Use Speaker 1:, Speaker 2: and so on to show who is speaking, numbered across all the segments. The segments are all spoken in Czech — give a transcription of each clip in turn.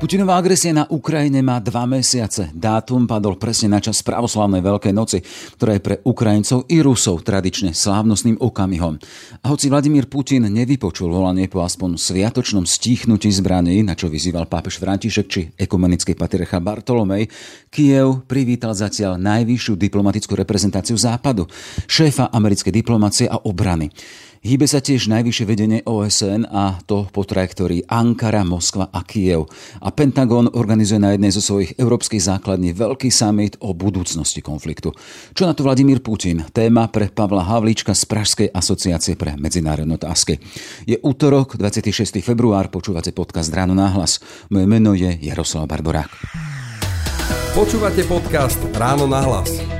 Speaker 1: Putinová agresia na Ukrajine má dva mesiace. Dátum padol presne na čas pravoslavnej Veľkej noci, ktorá je pre Ukrajincov i Rusov tradične slávnostným okamihom. A hoci Vladimír Putin nevypočul volanie po aspoň sviatočnom stíchnutí zbraní, na čo vyzýval pápež František či ekumenický patriarcha Bartolomej, Kiev privítal zatiaľ najvyššiu diplomatickú reprezentáciu Západu, šéfa americkej diplomacie a obrany. Hýbe sa tiež najvyššie vedenie OSN a to po trajektórii Ankara, Moskva a Kiev. A Pentagon organizuje na jednej zo svojich európskych základní veľký summit o budúcnosti konfliktu. Čo na to Vladimír Putin? Téma pre Pavla Havlíčka z Pražskej asociácie pre medzinárodné otázky. Je útorok, 26. február, počúvate podcast Ráno náhlas. Moje meno je Jaroslav Barborák.
Speaker 2: Počúvate podcast Ráno náhlas.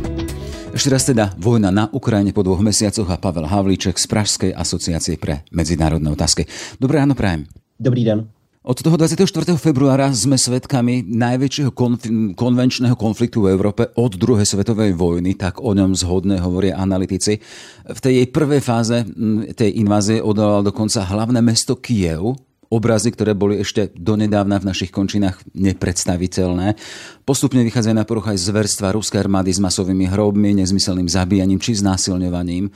Speaker 1: Ešte raz teda vojna na Ukrajine po dvoch mesiacoch a Pavel Havlíček z Pražskej asociácie pre medzinárodné otázky. Dobré ráno, prajem.
Speaker 3: Dobrý den.
Speaker 1: Od toho 24. februára sme svedkami najväčšieho konf- konvenčného konfliktu v Európe od druhej svetovej vojny, tak o ňom zhodne hovoria analytici. V tej jej prvej fáze tej invázie odolal dokonca hlavné mesto Kiev, obrazy, ktoré boli ešte donedávna v našich končinách nepredstaviteľné. Postupne vychádzajú na poruch aj zverstva ruskej armády s masovými hrobmi, nezmyselným zabíjaním či znásilňovaním.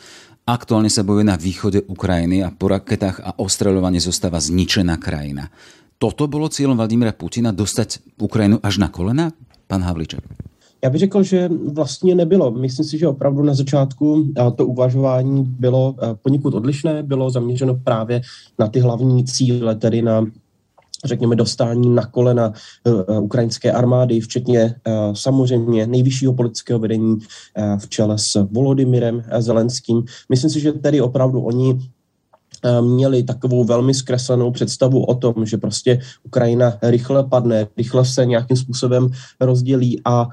Speaker 1: Aktuálne sa bojuje na východe Ukrajiny a po raketách a ostreľovanie zostáva zničená krajina. Toto bolo cieľom Vladimíra Putina dostať Ukrajinu až na kolena? Pán Havliček.
Speaker 3: Já bych řekl, že vlastně nebylo. Myslím si, že opravdu na začátku to uvažování bylo poněkud odlišné, bylo zaměřeno právě na ty hlavní cíle, tedy na řekněme, dostání na kolena ukrajinské armády, včetně samozřejmě nejvyššího politického vedení v čele s Volodymyrem Zelenským. Myslím si, že tedy opravdu oni měli takovou velmi zkreslenou představu o tom, že prostě Ukrajina rychle padne, rychle se nějakým způsobem rozdělí a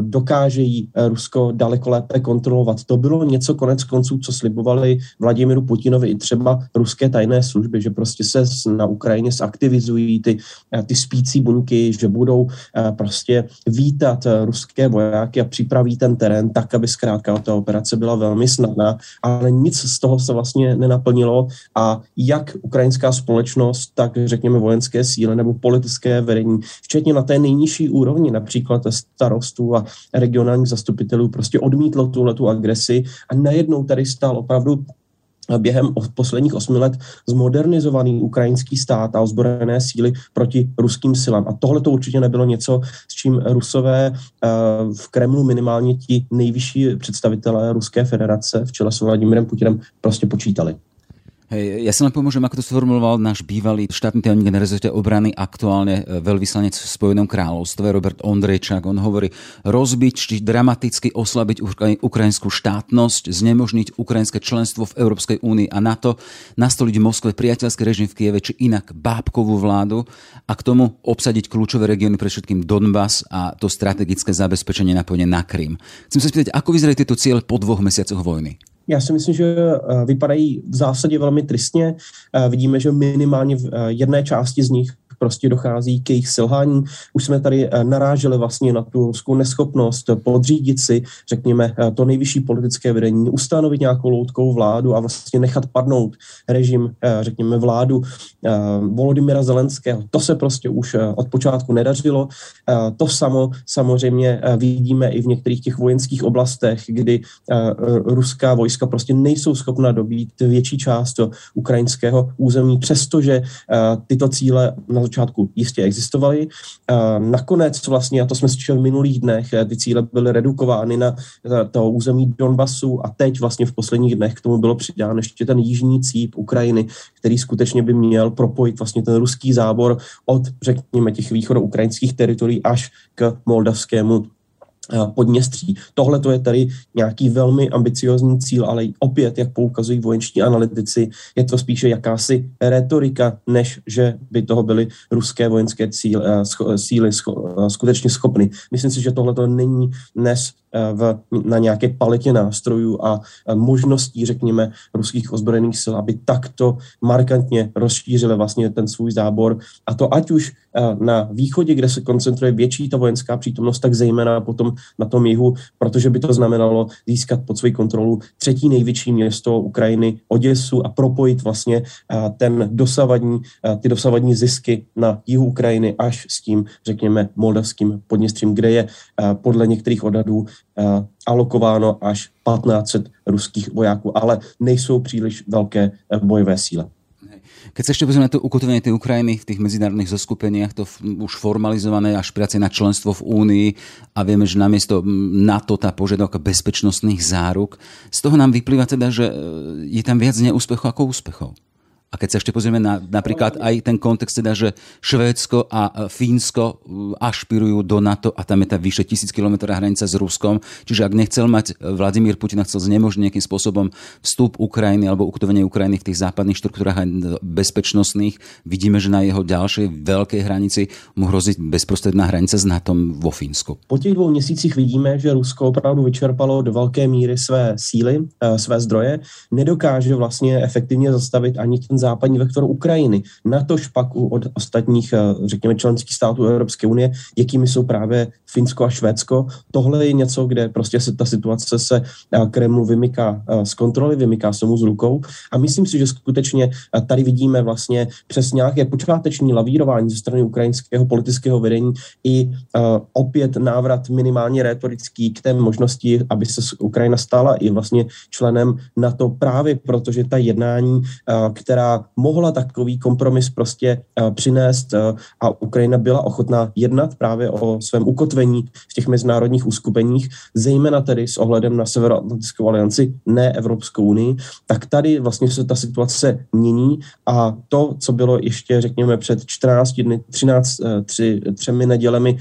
Speaker 3: dokáže jí Rusko daleko lépe kontrolovat. To bylo něco konec konců, co slibovali Vladimíru Putinovi i třeba ruské tajné služby, že prostě se na Ukrajině zaktivizují ty, ty spící buňky, že budou prostě vítat ruské vojáky a připraví ten terén tak, aby zkrátka ta operace byla velmi snadná, ale nic z toho se vlastně nenaplnilo a jak ukrajinská společnost, tak řekněme vojenské síly nebo politické vedení, včetně na té nejnižší úrovni, například starostů a regionálních zastupitelů, prostě odmítlo tuhletu agresi a najednou tady stál opravdu během posledních osmi let zmodernizovaný ukrajinský stát a ozbrojené síly proti ruským silám. A tohle to určitě nebylo něco, s čím Rusové v Kremlu minimálně ti nejvyšší představitelé Ruské federace v čele s Vladimirem Putinem prostě počítali.
Speaker 1: Hej, ja si len pomôžem, ako to sformuloval náš bývalý štátny tajomník na rezorte obrany, aktuálne veľvyslanec v Spojenom kráľovstve, Robert Ondrejčák. On hovorí, rozbiť či dramaticky oslabiť ukrajinskú štátnosť, znemožniť ukrajinské členstvo v Európskej únii a NATO, nastoliť v Moskve priateľský režim v Kieve, či inak bábkovú vládu a k tomu obsadiť kľúčové regióny, pre všetkým Donbass a to strategické zabezpečenie napojenie na Krym. Chcem sa spýtať, ako vyzerajú tieto ciele po dvoch mesiacoch vojny?
Speaker 3: Já si myslím, že vypadají v zásadě velmi tristně. Vidíme, že minimálně v jedné části z nich prostě dochází k jejich selhání. Už jsme tady eh, naráželi vlastně na tu ruskou neschopnost podřídit si, řekněme, eh, to nejvyšší politické vedení, ustanovit nějakou loutkovou vládu a vlastně nechat padnout režim, eh, řekněme, vládu Volodymyra Zelenského. To se prostě už od počátku nedařilo. To samo samozřejmě vidíme i v některých těch vojenských oblastech, kdy ruská vojska prostě nejsou schopna dobít větší část ukrajinského území, přestože tyto cíle na začátku jistě existovaly. Nakonec vlastně, a to jsme slyšeli v minulých dnech, eh, ty cíle byly redukovány na to území Donbasu a teď vlastně v posledních dnech k tomu bylo přidáno ještě ten jižní cíp Ukrajiny, který skutečně by měl propojit vlastně ten ruský zábor od, řekněme, těch východoukrajinských teritorií až k moldavskému Podněstří. Tohle to je tady nějaký velmi ambiciozní cíl, ale opět, jak poukazují vojenční analytici, je to spíše jakási retorika, než že by toho byly ruské vojenské cíl, síly skutečně schopny. Myslím si, že tohle to není dnes Eh, v, na nějaké paletě nástrojů a možností, řekněme, ruských ozbrojených sil, aby takto markantně rozšířili vlastně ten svůj zábor. A to ať už eh, na východě, kde se koncentruje větší ta vojenská přítomnost, tak zejména potom na tom jihu, protože by to znamenalo získat pod svoji kontrolu třetí největší město Ukrajiny, Oděsu a propojit vlastně eh, ten dosavadní, ty dosavadní zisky na jihu Ukrajiny až s tím, řekněme, moldavským podněstřím, kde je podle některých odhadů Eh, alokováno až 1500 ruských vojáků, ale nejsou příliš velké eh, bojové síle.
Speaker 1: Keď sa ešte pozrieme na to ukotvenie tej Ukrajiny v tých medzinárodných zoskupeniach, to už formalizované až práce na členstvo v Únii a vieme, že namiesto NATO tá požiadavka bezpečnostných záruk, z toho nám vyplýva teda, že eh, je tam viac neúspechov ako úspechov. A keď sa ešte pozrieme na napríklad aj ten kontext teda, že Švédsko a Fínsko uh, ašpirujú do NATO a tam je tá vyše tisíc km hranica s Ruskom. Čiže ak nechcel mať uh, Vladimír Putin chcel znemožniť nejakým spôsobom vstup Ukrajiny alebo uktovenie Ukrajiny v tých západných štruktúrach a bezpečnostných, vidíme, že na jeho ďalšej veľkej hranici mu hrozí bezprostredná hranica s NATO vo Fínsku.
Speaker 3: Po těch dvou měsících vidíme, že Rusko opravdu vyčerpalo do velké míry své síly, své zdroje, nedokáže vlastně efektivně zastavit ani ten západní vektor Ukrajiny. Na to špaku od ostatních, eh, řekněme, členských států Evropské unie, jakými jsou právě Finsko a Švédsko. Tohle je něco, kde prostě se ta situace se eh, Kremlu vymyká eh, z kontroly, vymyká se mu z rukou. A myslím si, že skutečně tady vidíme vlastně přes nějaké počáteční lavírování ze strany ukrajinského politického vedení i opět návrat minimálně retorický k té možnosti, aby se Ukrajina stala i vlastně členem NATO právě protože ta jednání, která mohla takový kompromis prostě uh, přinést uh, a Ukrajina byla ochotná jednat právě o svém ukotvení v těch mezinárodních uskupeních, zejména tedy s ohledem na Severoatlantickou alianci, ne Evropskou unii, tak tady vlastně se ta situace mění a to, co bylo ještě, řekněme, před 14 dny, 13, uh, tři, třemi nedělemi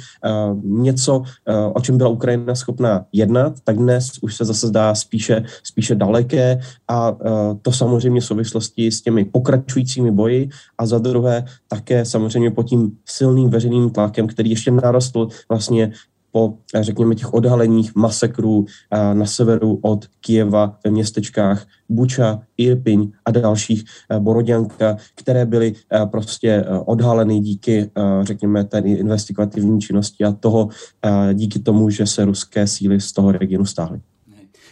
Speaker 3: něco, o čem byla Ukrajina schopná jednat, tak dnes už se zase zdá spíše, spíše daleké a to samozřejmě v souvislosti s těmi pokračujícími boji a za druhé také samozřejmě pod tím silným veřejným tlakem, který ještě narostl vlastně po, řekněme, těch odhaleních masakrů na severu od Kijeva ve městečkách Buča, Irpiň a dalších Boroďanka, které byly prostě odhaleny díky, řekněme, té investigativní činnosti a toho díky tomu, že se ruské síly z toho regionu stáhly.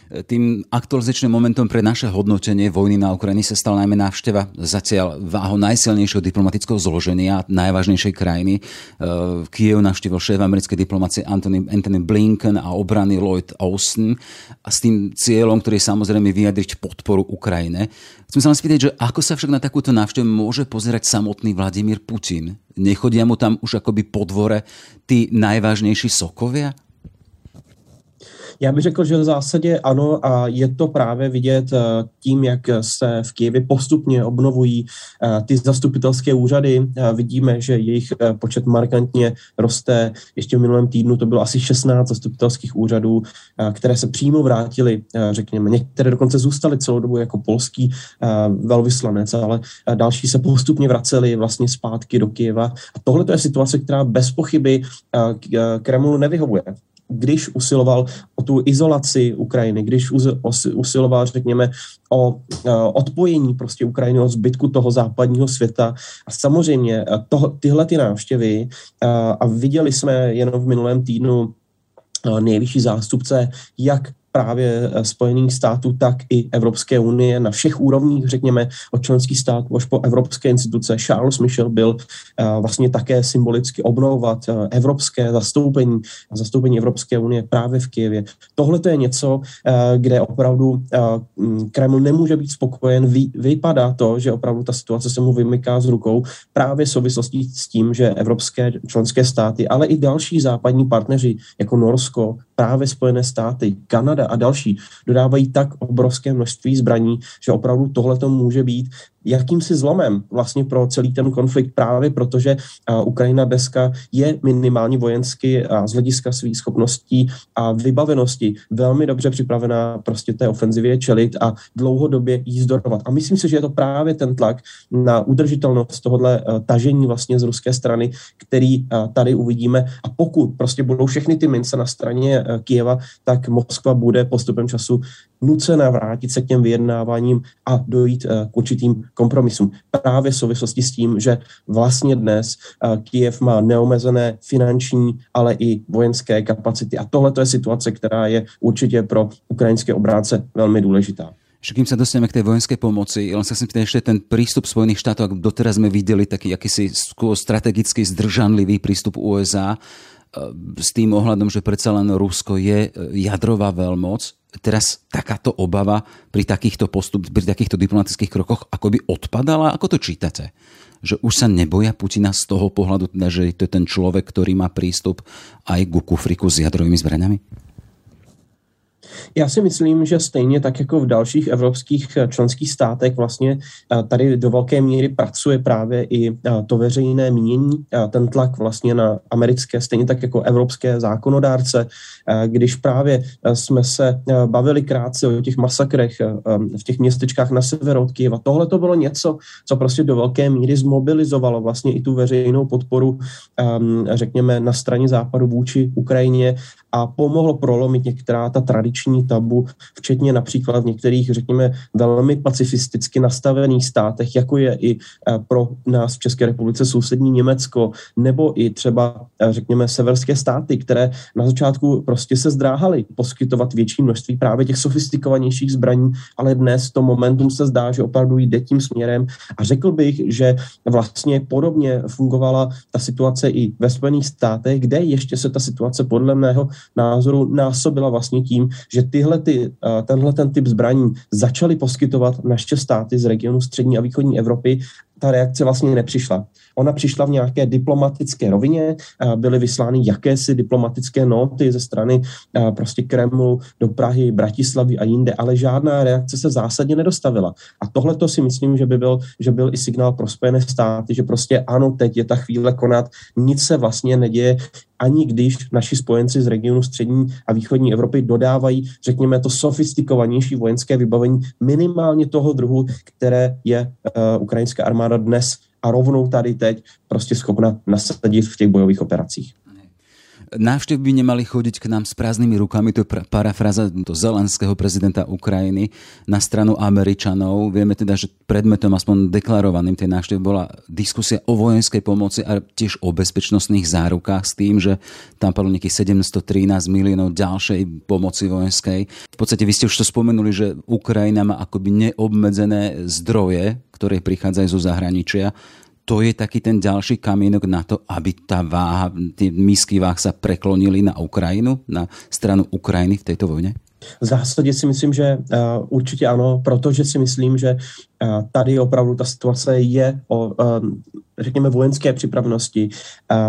Speaker 1: Tým aktualizačným momentom pre naše hodnotenie vojny na Ukrajine sa stala najmä návšteva zatiaľ váho najsilnejšieho diplomatického zloženia najvážnejšej krajiny. V Kiev navštívil šéf americkej diplomácie Anthony, Anthony Blinken a obrany Lloyd Austin a s tým cieľom, ktorý je samozrejme vyjadriť podporu Ukrajine. Chcem sa vám spýtať, že ako sa však na takúto návštevu môže pozerať samotný Vladimír Putin? Nechodia mu tam už akoby po dvore tí najvážnejší sokovia?
Speaker 3: Já bych řekl, že v zásadě ano a je to právě vidět eh, tím, jak se v Kijevě postupně obnovují eh, ty zastupitelské úřady. Eh, vidíme, že jejich počet markantně roste. Ještě v minulém týdnu to bylo asi 16 zastupitelských úřadů, které se přímo vrátily, řekněme. Některé dokonce zůstaly celou dobu jako polský velvyslanec, ale další se postupně vraceli vlastně zpátky do Kijeva. A tohle je situace, která bez pochyby Kremlu nevyhovuje když usiloval o tu izolaci Ukrajiny, když usiloval, řekněme, o odpojení prostě Ukrajiny od zbytku toho západního světa. A samozřejmě to, tyhle ty návštěvy, a viděli jsme jenom v minulém týdnu nejvyšší zástupce, jak právě eh, Spojených států, tak i Evropské unie na všech úrovních, řekněme, od členských států až po evropské instituce. Charles Michel byl eh, vlastně také symbolicky obnovovat eh, evropské zastoupení, zastoupení Evropské unie právě v Kijevě. Tohle to je něco, kde opravdu Kreml nemůže být spokojen. vypadá to, že opravdu ta situace se mu vymyká z rukou právě v souvislosti s tím, že evropské členské státy, ale i další západní partneři jako Norsko, právě Spojené státy, Kanada a další dodávají tak obrovské množství zbraní, že opravdu tohle to může být jakýmsi zlomem vlastně pro celý ten konflikt právě protože Ukrajina dneska je minimálně vojensky a z hlediska svých schopností a vybavenosti velmi dobře připravená prostě té ofenzivě čelit a dlouhodobě jí zdorovat. A myslím si, že je to právě ten tlak na udržitelnost tohohle tažení vlastně z ruské strany, který tady uvidíme. A pokud prostě budou všechny ty mince na straně Kijeva, tak Moskva bude postupem času nucena vrátit se k těm vyjednáváním a dojít k určitým kompromisům. Právě v souvislosti s tím, že vlastně dnes Kiev má neomezené finanční, ale i vojenské kapacity. A tohle je situace, která je určitě pro ukrajinské obránce velmi důležitá.
Speaker 1: Ešte kým sa dostaneme k tej vojenskej pomoci, len sa chcem ešte ten prístup Spojených štátov, ak doteraz sme videli taký akýsi strategicky zdržanlivý prístup USA, s tým ohľadom, že predsa len Rusko je jadrová veľmoc. Teraz takáto obava pri takýchto postup, pri takýchto diplomatických krokoch akoby odpadala? Ako to čítate? Že už sa neboja Putina z toho pohľadu, teda, že to je ten človek, ktorý má prístup aj ku kufriku s jadrovými zbraňami?
Speaker 3: Já si myslím, že stejně tak jako v dalších evropských eh, členských státech vlastně eh, tady do velké míry pracuje právě i eh, to veřejné mínění, ten tlak vlastně na americké, stejně tak jako evropské zákonodárce, když právě jsme se bavili krátce o těch masakrech v těch městečkách na severu od Kyjeva. Tohle to bylo něco, co prostě do velké míry zmobilizovalo vlastně i tu veřejnou podporu, řekněme, na straně západu vůči Ukrajině a pomohlo prolomit některá ta tradiční tabu, včetně například v některých, řekněme, velmi pacifisticky nastavených státech, jako je i eh, pro nás v České republice sousední Německo, nebo i třeba, eh, řekněme, severské státy, které na začátku prostě se zdráhaly poskytovat větší množství právě těch sofistikovanějších zbraní, ale dnes to momentum se zdá, že opravdu jde tím směrem. A řekl bych, že vlastně podobně fungovala ta situace i ve Spojených státech, kde ještě se ta situace podle mého názoru násobila vlastně tím, že tyhle ty, tenhle ten typ zbraní začaly poskytovat naše státy z regionu střední a východní Evropy ta reakce vlastně nepřišla. Ona přišla v nějaké diplomatické rovině, byly vyslány jakési diplomatické noty ze strany prostě Kremlu do Prahy, Bratislavy a jinde, ale žádná reakce se zásadně nedostavila. A tohle to si myslím, že by byl, že byl i signál pro Spojené státy, že prostě ano, teď je ta chvíle konat, nic se vlastně neděje, ani když naši spojenci z regionu střední a východní Evropy dodávají, řekněme, to sofistikovanější vojenské vybavení minimálně toho druhu, které je uh, ukrajinská armáda dnes a rovnou tady teď prostě schopna nasadit v těch bojových operacích.
Speaker 1: Návštevy by nemali chodiť k nám s prázdnymi rukami, to je parafraza to zelenského prezidenta Ukrajiny na stranu Američanov. Vieme teda, že predmetom aspoň deklarovaným tej návštevy bola diskusia o vojenskej pomoci a tiež o bezpečnostných zárukách s tým, že tam padlo nejakých 713 miliónov ďalšej pomoci vojenskej. V podstate vy ste už to spomenuli, že Ukrajina má akoby neobmedzené zdroje, ktoré prichádzajú zo zahraničia to je taký ten ďalší kamienok na to, aby tá váha, tie misky váh sa preklonili na Ukrajinu, na stranu Ukrajiny v tejto vojne?
Speaker 3: V zásadě si myslím, že uh, určitě ano, protože si myslím, že tady opravdu ta situace je o um, řekněme, vojenské připravnosti,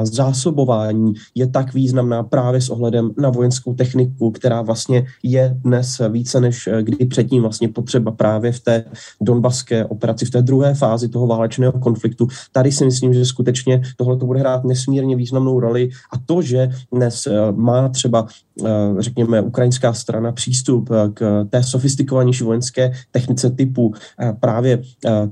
Speaker 3: zásobování je tak významná právě s ohledem na vojenskou techniku, která vlastně je dnes více než eh, kdy předtím vlastně potřeba právě v té donbaské operaci, v té druhé fázi toho válečného konfliktu. Tady si myslím, že skutečně tohle to bude hrát nesmírně významnou roli a to, že dnes eh, má třeba eh, řekněme, ukrajinská strana přístup k té sofistikovanější vojenské technice typu právě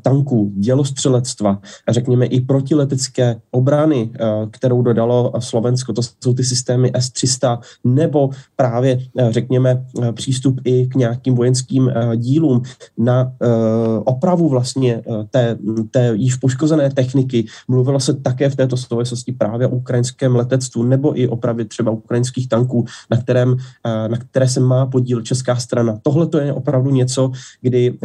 Speaker 3: tanků, dělostřelectva, řekněme i protiletecké obrany, eh, kterou dodalo Slovensko, to jsou ty systémy S-300, nebo právě, eh, řekněme, eh, přístup i k nějakým vojenským dílům na opravu vlastně té, té již poškozené techniky. Mluvilo se také v této souvislosti právě o ukrajinském letectvu nebo i opravě třeba ukrajinských tanků, na, kterém, na které se má podíl česká strana. Tohle to je opravdu něco, kdy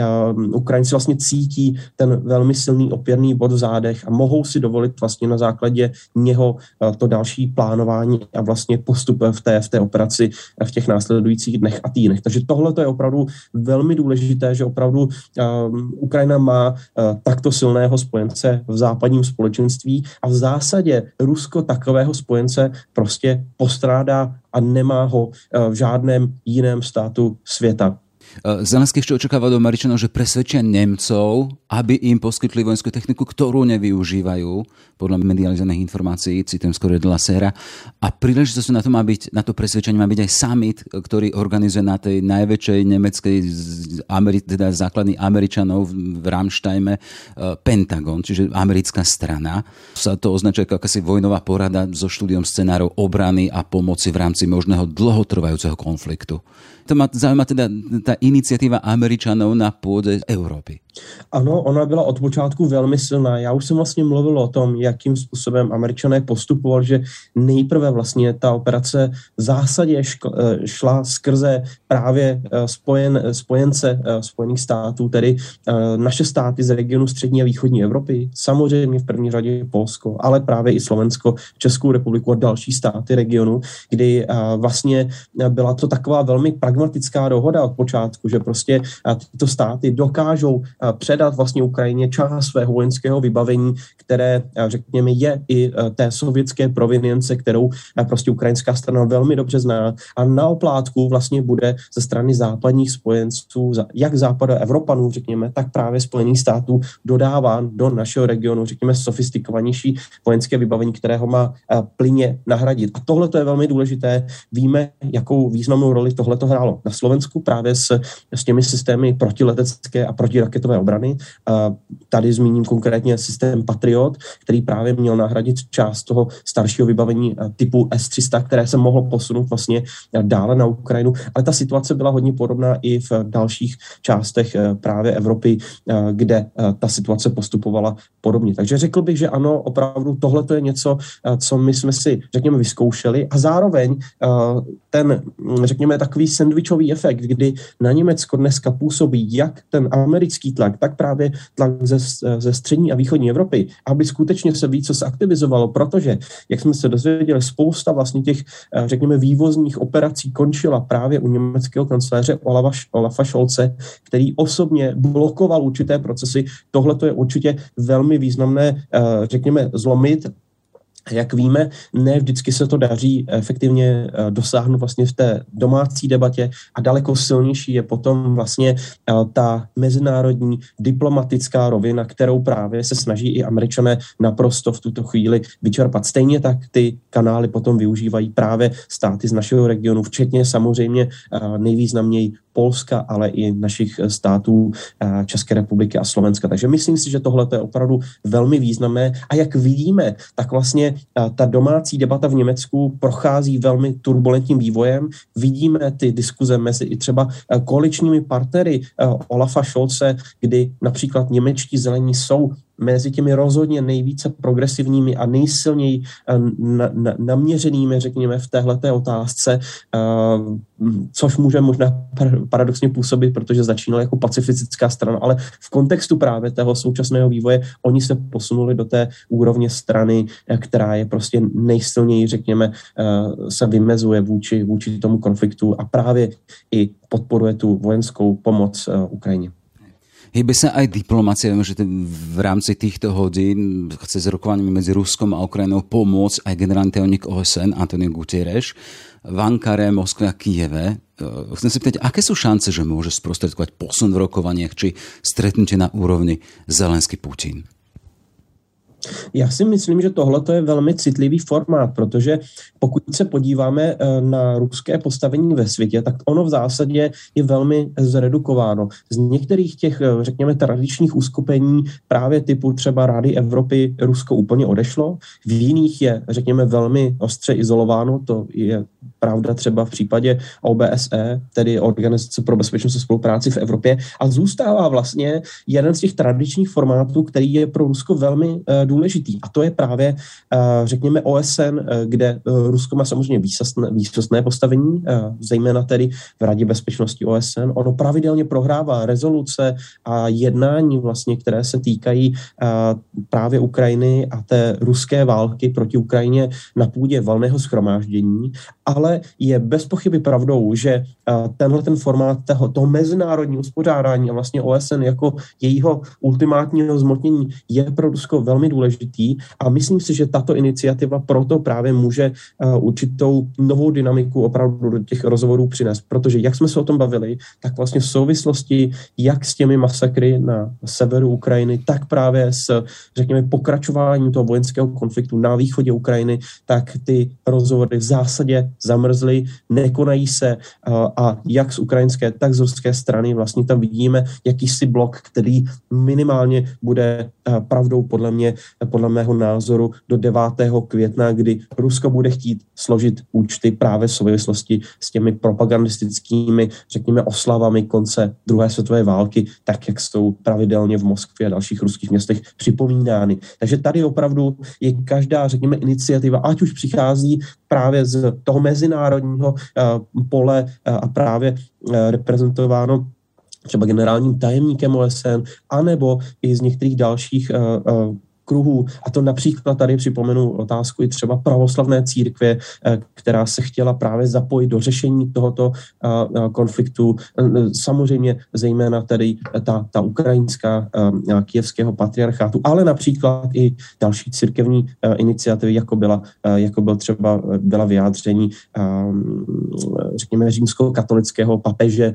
Speaker 3: Ukrajinci vlastně cítí ten velmi silný opěrný bod v zádech a mohou si dovolit vlastně na základě něho eh, to další plánování a vlastně postup v té, v té operaci v těch následujících dnech a týdnech. Takže tohle to je opravdu velmi důležité, že opravdu um, Ukrajina má uh, takto silného spojence v západním společenství a v zásadě Rusko takového spojence prostě postrádá a nemá ho uh, v žádném jiném státu světa.
Speaker 1: Zelenský ešte očakáva od Američanov, že presvedčia Nemcov, aby im poskytli vojenskú techniku, ktorú nevyužívajú, podľa medializovaných informácií, citujem skôr de la Sera. A príležitosť na to má byť, na to presvedčenie má byť aj summit, ktorý organizuje na tej najväčšej nemeckej Ameri- teda základní Američanov v Ramštajme Pentagon, čiže americká strana. Sa to označuje ako akási vojnová porada so štúdiom scenárov obrany a pomoci v rámci možného dlhotrvajúceho konfliktu. To má zaujíma teda ta iniciativa Američanov na půdě Evropy.
Speaker 3: Ano, ona byla od počátku velmi silná. Já už jsem vlastně mluvil o tom, jakým způsobem američané postupovali, že nejprve vlastně ta operace v zásadě eh, šla skrze právě eh, spojen, spojence eh, Spojených států, tedy naše státy z regionu střední a východní Evropy, samozřejmě v první řadě Polsko, ale právě i Slovensko, Českou republiku a další státy regionu, kdy vlastně byla to taková velmi pragmatická dohoda od počátku, že prostě tyto státy dokážou předat vlastně Ukrajině část svého vojenského vybavení, které, řekněme, je i té sovětské provinience, kterou prostě ukrajinská strana velmi dobře zná. A na oplátku vlastně bude ze strany západních spojenců, jak západu Evropanů, řekněme, tak právě Spojených států dodáván do našeho regionu, řekněme, sofistikovanější vojenské vybavení, kterého má plyně nahradit. A tohle je velmi důležité. Víme, jakou významnou roli tohle hrálo na Slovensku právě s, s těmi systémy protiletecké a protiraketové obrany. Tady zmíním konkrétně systém Patriot, který právě měl nahradit část toho staršího vybavení typu S-300, které se mohlo posunout vlastně dále na Ukrajinu. Ale ta situace byla hodně podobná i v dalších částech právě Evropy, kde ta situace postupovala podobně. Takže řekl bych, že ano, opravdu tohle je něco, co my jsme si, řekněme, vyzkoušeli a zároveň ten, řekněme, takový sandvičový efekt, kdy na Německo dneska působí jak ten americký tlak, tak právě tlak ze, ze střední a východní Evropy, aby skutečně se více zaktivizovalo, protože, jak jsme se dozvěděli, spousta vlastně těch, eh, řekněme, vývozních operací končila právě u německého kancléře Olafa, Olafa Scholze, který osobně blokoval určité procesy. Tohle to je určitě velmi významné, eh, řekněme, zlomit jak víme, ne vždycky se to daří efektivně eh, dosáhnout vlastně v té domácí debatě a daleko silnější je potom vlastně eh, ta mezinárodní diplomatická rovina, kterou právě se snaží i američané naprosto v tuto chvíli vyčerpat. Stejně tak ty kanály potom využívají právě státy z našeho regionu, včetně samozřejmě eh, nejvýznamněji Polska, ale i našich států České republiky a Slovenska. Takže myslím si, že tohle je opravdu velmi významné. A jak vidíme, tak vlastně ta domácí debata v Německu prochází velmi turbulentním vývojem. Vidíme ty diskuze mezi i třeba koaličními partnery Olafa Scholze, kdy například němečtí zelení jsou mezi těmi rozhodně nejvíce progresivními a nejsilněji eh, na, na, naměřenými, řekněme, v téhleté otázce, uh, což může možná paradoxně působit, protože začínal jako pacificická strana, ale v kontextu právě toho současného vývoje oni se posunuli do té úrovně strany, eh, která je prostě nejsilněji, řekněme, se vymezuje vůči, vůči tomu konfliktu a právě i podporuje tu vojenskou pomoc Ukrajině.
Speaker 1: Hýbe sa aj diplomácia, že v rámci týchto hodín chce s rokovaním medzi Ruskom a Ukrajinou pomôcť aj generálny tajomník OSN Antonio Gutierrez v Ankare, Moskve a Kieve. Chcem sa pýtať, aké sú šance, že môže sprostredkovať posun v rokovaniach či stretnutie na úrovni Zelensky-Putin?
Speaker 3: Já si myslím, že tohle je velmi citlivý formát, protože pokud se podíváme eh, na ruské postavení ve světě, tak ono v zásadě je velmi zredukováno. Z některých těch, eh, řekněme, tradičních uskupení právě typu třeba Rády Evropy Rusko úplně odešlo, v jiných je, řekněme, velmi ostře izolováno, to je pravda třeba v případě OBSE, tedy Organizace pro bezpečnost a spolupráci v Evropě, a zůstává vlastně jeden z těch tradičních formátů, který je pro Rusko velmi uh, důležitý. A to je právě, uh, řekněme, OSN, uh, kde uh, Rusko má samozřejmě výsostné, výsostné postavení, zejména tedy v Radě bezpečnosti OSN. Ono pravidelně prohrává rezoluce a jednání vlastně, které se týkají právě Ukrajiny a té ruské války proti Ukrajině na půdě valného schromáždění, ale je bez pochyby pravdou, že tenhle ten formát toho, toho mezinárodního uspořádání a vlastně OSN jako jejího ultimátního zmotnění je pro Rusko velmi důležitý důležitý. A myslím si, že tato iniciativa proto právě může určitou novou dynamiku opravdu do těch rozhovorů přinést, protože jak jsme se o tom bavili, tak vlastně v souvislosti jak s těmi masakry na severu Ukrajiny, tak právě s, řekněme, pokračováním toho vojenského konfliktu na východě Ukrajiny, tak ty rozhovory v zásadě zamrzly, nekonají se a jak z ukrajinské, tak z ruské strany vlastně tam vidíme jakýsi blok, který minimálně bude pravdou podle mě, podle mého názoru do 9. května, kdy Rusko bude chtít složit účty právě v souvislosti s těmi propagandistickými, řekněme, oslavami konce druhé světové války, tak jak jsou pravidelně v Moskvě a dalších ruských městech připomínány. Takže tady opravdu je každá, řekněme, iniciativa, ať už přichází právě z toho mezinárodního uh, pole uh, a právě uh, reprezentováno třeba generálním tajemníkem OSN, anebo i z některých dalších uh, uh, kruhů. A to například tady připomenu otázku i třeba pravoslavné církve, eh, která se chtěla právě zapojit do řešení tohoto eh, eh, konfliktu. Samozřejmě zejména tedy ta, ta ukrajinská kijevského patriarchátu, ale například i další církevní iniciativy, jako, byla, jako byl třeba byla vyjádření řekněme římsko-katolického papeže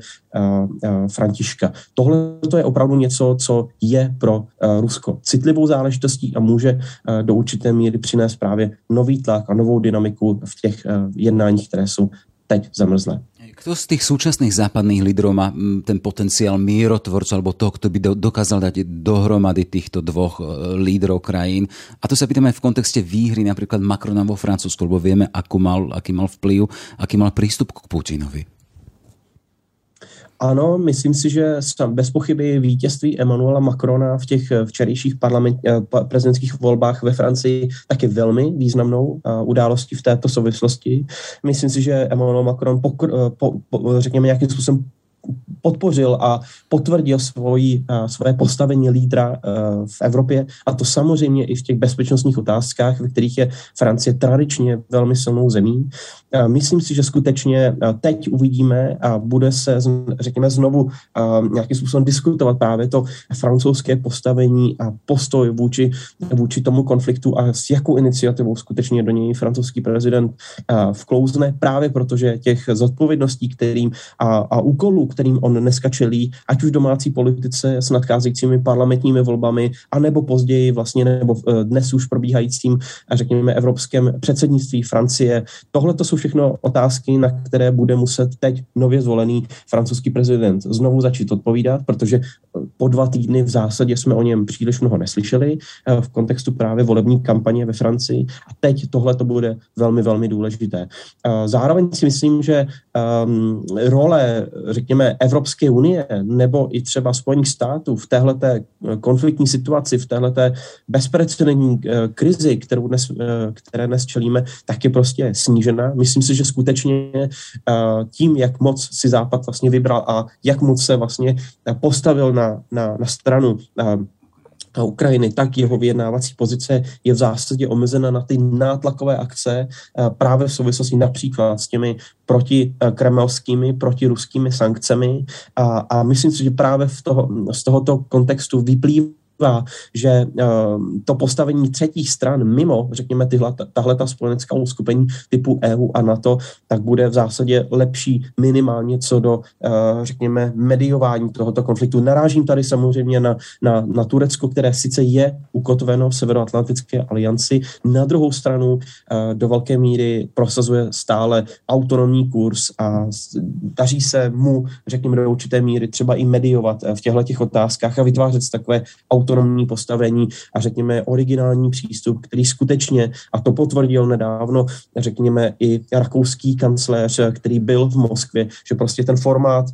Speaker 3: Františka. Tohle to je opravdu něco, co je pro Rusko citlivou záležitostí a může eh, do určité míry přinést právě nový tlak a novou dynamiku v těch eh, jednáních, které jsou teď zamrzlé.
Speaker 1: Kto z tých súčasných západných lídrov má mm, ten potenciál mírotvorcu alebo toho, kto by dokázal dať dohromady týchto dvoch eh, lídrov krajín? A to sa pýtam aj v kontexte výhry napríklad Macrona vo Francúzsku, lebo vieme, akú mal, aký mal vplyv, aký mal prístup k Putinovi.
Speaker 3: Ano, myslím si, že bez pochyby vítězství Emmanuela Macrona v těch eh, včerejších parlament, eh, prezidentských volbách ve Francii taky velmi významnou eh, událostí v této souvislosti. Myslím si, že Emmanuel Macron, pokr, po, po, řekněme, nějakým způsobem podpořil a potvrdil svoji, svoje postavení lídra v Evropě a to samozřejmě i v těch bezpečnostních otázkách, ve kterých je Francie tradičně velmi silnou zemí. Myslím si, že skutečně teď uvidíme a bude se, řekněme, znovu nějakým způsobem diskutovat právě to francouzské postavení a postoj vůči, vůči tomu konfliktu a s jakou iniciativou skutečně do něj francouzský prezident vklouzne, právě protože těch zodpovědností, kterým a, a úkolů, kterým on dneska čelí, ať už domácí politice s nadcházejícími parlamentními volbami, anebo později vlastně, nebo e, dnes už probíhajícím, řekněme, evropském předsednictví Francie. Tohle to jsou všechno otázky, na které bude muset teď nově zvolený francouzský prezident znovu začít odpovídat, protože po dva týdny v zásadě jsme o něm příliš mnoho neslyšeli v kontextu právě volební kampaně ve Francii a teď tohle to bude velmi, velmi důležité. Zároveň si myslím, že um, role, řekněme, Evropské unie nebo i třeba Spojených států v téhleté eh, konfliktní situaci, v téhleté bezprecedentní eh, krizi, kterou dnes, eh, které dnes čelíme, tak je prostě snížena. Myslím si, že skutečně tím, jak moc si Západ vlastně vybral a jak moc se vlastně postavil na, na, na stranu Ukrajiny, tak jeho vyjednávací pozice je v zásadě omezena na ty nátlakové akce eh, právě v souvislosti například s těmi protikremelskými, protiruskými sankcemi. A, a myslím si, že právě v toho, z tohoto kontextu vyplývá vyplývá, že ehm, to postavení třetích stran mimo, řekněme, tyhle, tahle ta spojenecká uskupení typu EU a NATO, tak bude v zásadě lepší minimálně co do, eh, řekněme, mediování tohoto konfliktu. Narážím tady samozřejmě na, na, na Turecko, které sice je ukotveno v Severoatlantické alianci, na druhou stranu eh, do velké míry prosazuje stále autonomní kurz a daří se mu, řekněme, do určité míry třeba i mediovat eh, v těchto těch otázkách a vytvářet takové autonomní postavení a řekněme originální přístup, který skutečně, a to potvrdil nedávno, řekněme i rakouský kancléř, který byl v Moskvě, že prostě ten formát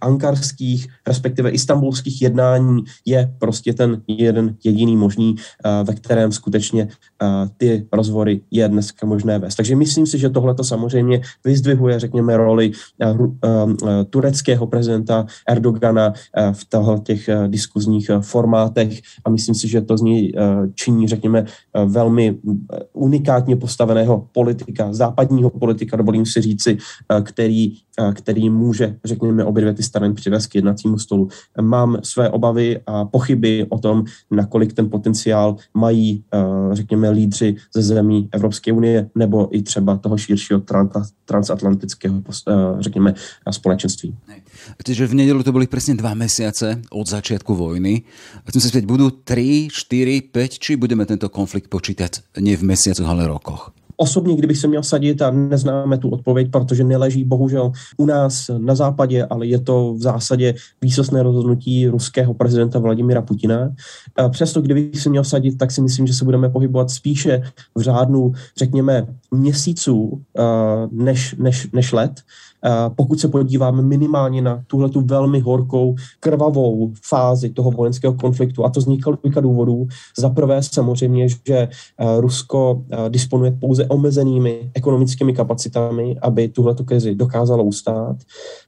Speaker 3: ankarských, respektive istambulských jednání je prostě ten jeden jediný možný, eh, ve kterém skutečně eh, ty rozvory je dneska možné vést. Takže myslím si, že tohle to samozřejmě vyzdvihuje, řekněme, roli eh, tureckého prezidenta Erdogana v těch diskuzních formátech a myslím si, že to z něj činí, řekněme, velmi unikátně postaveného politika, západního politika, dovolím si říci, který který může, řekněme, obě dvě ty strany přivést k jednacímu stolu. Mám své obavy a pochyby o tom, nakolik ten potenciál mají, řekněme, lídři ze zemí Evropské unie nebo i třeba toho širšího transatlantického, řekněme, společenství.
Speaker 1: Čiže v neděli to byly přesně dva měsíce od začátku vojny. Chcem se spýtať, budou 3, 4, 5, či budeme tento konflikt počítat nie v měsících, ale rokoch?
Speaker 3: Osobně, kdybych se měl sadit a neznáme tu odpověď, protože neleží bohužel u nás na západě, ale je to v zásadě výsostné rozhodnutí ruského prezidenta Vladimira Putina. Přesto, kdybych se měl sadit, tak si myslím, že se budeme pohybovat spíše v řádnu, řekněme, měsíců než, než, než let. Pokud se podíváme minimálně na tuhle tu velmi horkou, krvavou fázi toho vojenského konfliktu, a to z několika důvodů. Za prvé samozřejmě, že Rusko disponuje pouze omezenými ekonomickými kapacitami, aby tuhle krizi dokázalo ustát.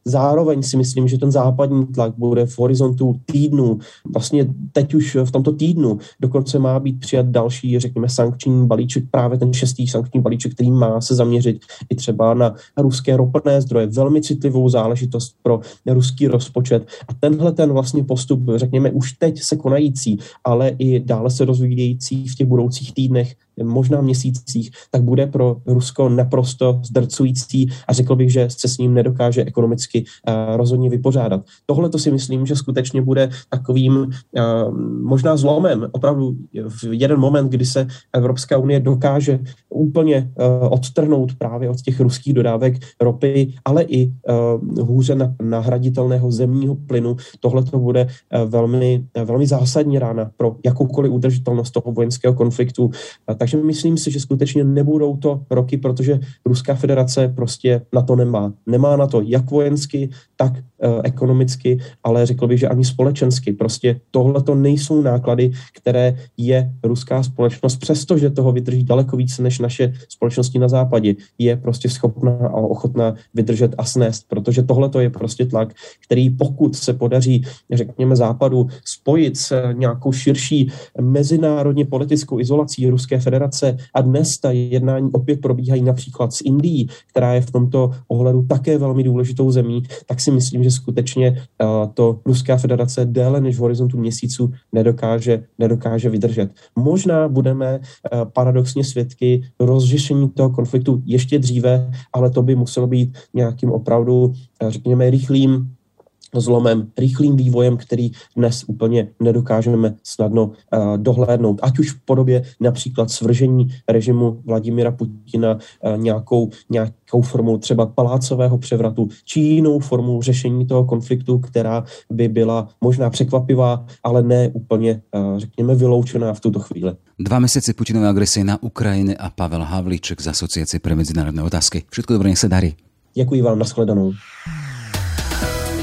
Speaker 3: Zároveň si myslím, že ten západní tlak bude v horizontu týdnu, vlastně teď už v tomto týdnu, dokonce má být přijat další, řekněme, sankční balíček, právě ten šestý sankční balíček, který má se zaměřit i třeba na ruské ropné zdroje, velmi citlivou záležitost pro ruský rozpočet. A tenhle ten vlastně postup, řekněme, už teď se konající, ale i dále se rozvíjející v těch budoucích týdnech, možná měsících, tak bude pro Rusko naprosto zdrcující a řekl bych, že se s ním nedokáže ekonomicky uh, rozhodně vypořádat. Tohle to si myslím, že skutečně bude takovým uh, možná zlomem, opravdu v jeden moment, kdy se Evropská unie dokáže úplně uh, odtrhnout právě od těch ruských dodávek ropy, ale i hůře na, nahraditelného zemního plynu. Tohle to bude velmi, velmi zásadní rána pro jakoukoliv udržitelnost toho vojenského konfliktu. Uh, takže myslím si, že skutečně nebudou to roky, protože Ruská federace prostě na to nemá. Nemá na to jak vojensky, tak ekonomicky, ale řekl bych, že ani společensky. Prostě tohle to nejsou náklady, které je ruská společnost, přestože toho vydrží daleko více než naše společnosti na západě, je prostě schopná a ochotná vydržet a snést, protože tohle to je prostě tlak, který pokud se podaří, řekněme, západu spojit s nějakou širší mezinárodně politickou izolací Ruské federace a dnes ta jednání opět probíhají například s Indií, která je v tomto ohledu také velmi důležitou zemí, tak si myslím, že skutečně uh, to Ruská federace déle než v horizontu měsíců nedokáže, nedokáže vydržet. Možná budeme uh, paradoxně svědky rozřešení toho konfliktu ještě dříve, ale to by muselo být nějakým opravdu, eh, řekněme, rychlým zlomem, rychlým vývojem, který dnes úplně nedokážeme snadno uh, dohlédnout. Ať už v podobě například svržení režimu Vladimira Putina uh, nějakou, nějakou formou třeba palácového převratu, či jinou formou řešení toho konfliktu, která by byla možná překvapivá, ale ne úplně, uh, řekněme, vyloučená v tuto chvíli.
Speaker 1: Dva měsíce Putinové agresie na Ukrajine a Pavel Havlíček z Asociace pre medzinárodné otázky. Všetko dobré, nech se darí.
Speaker 3: Děkuji vám, nashledanou.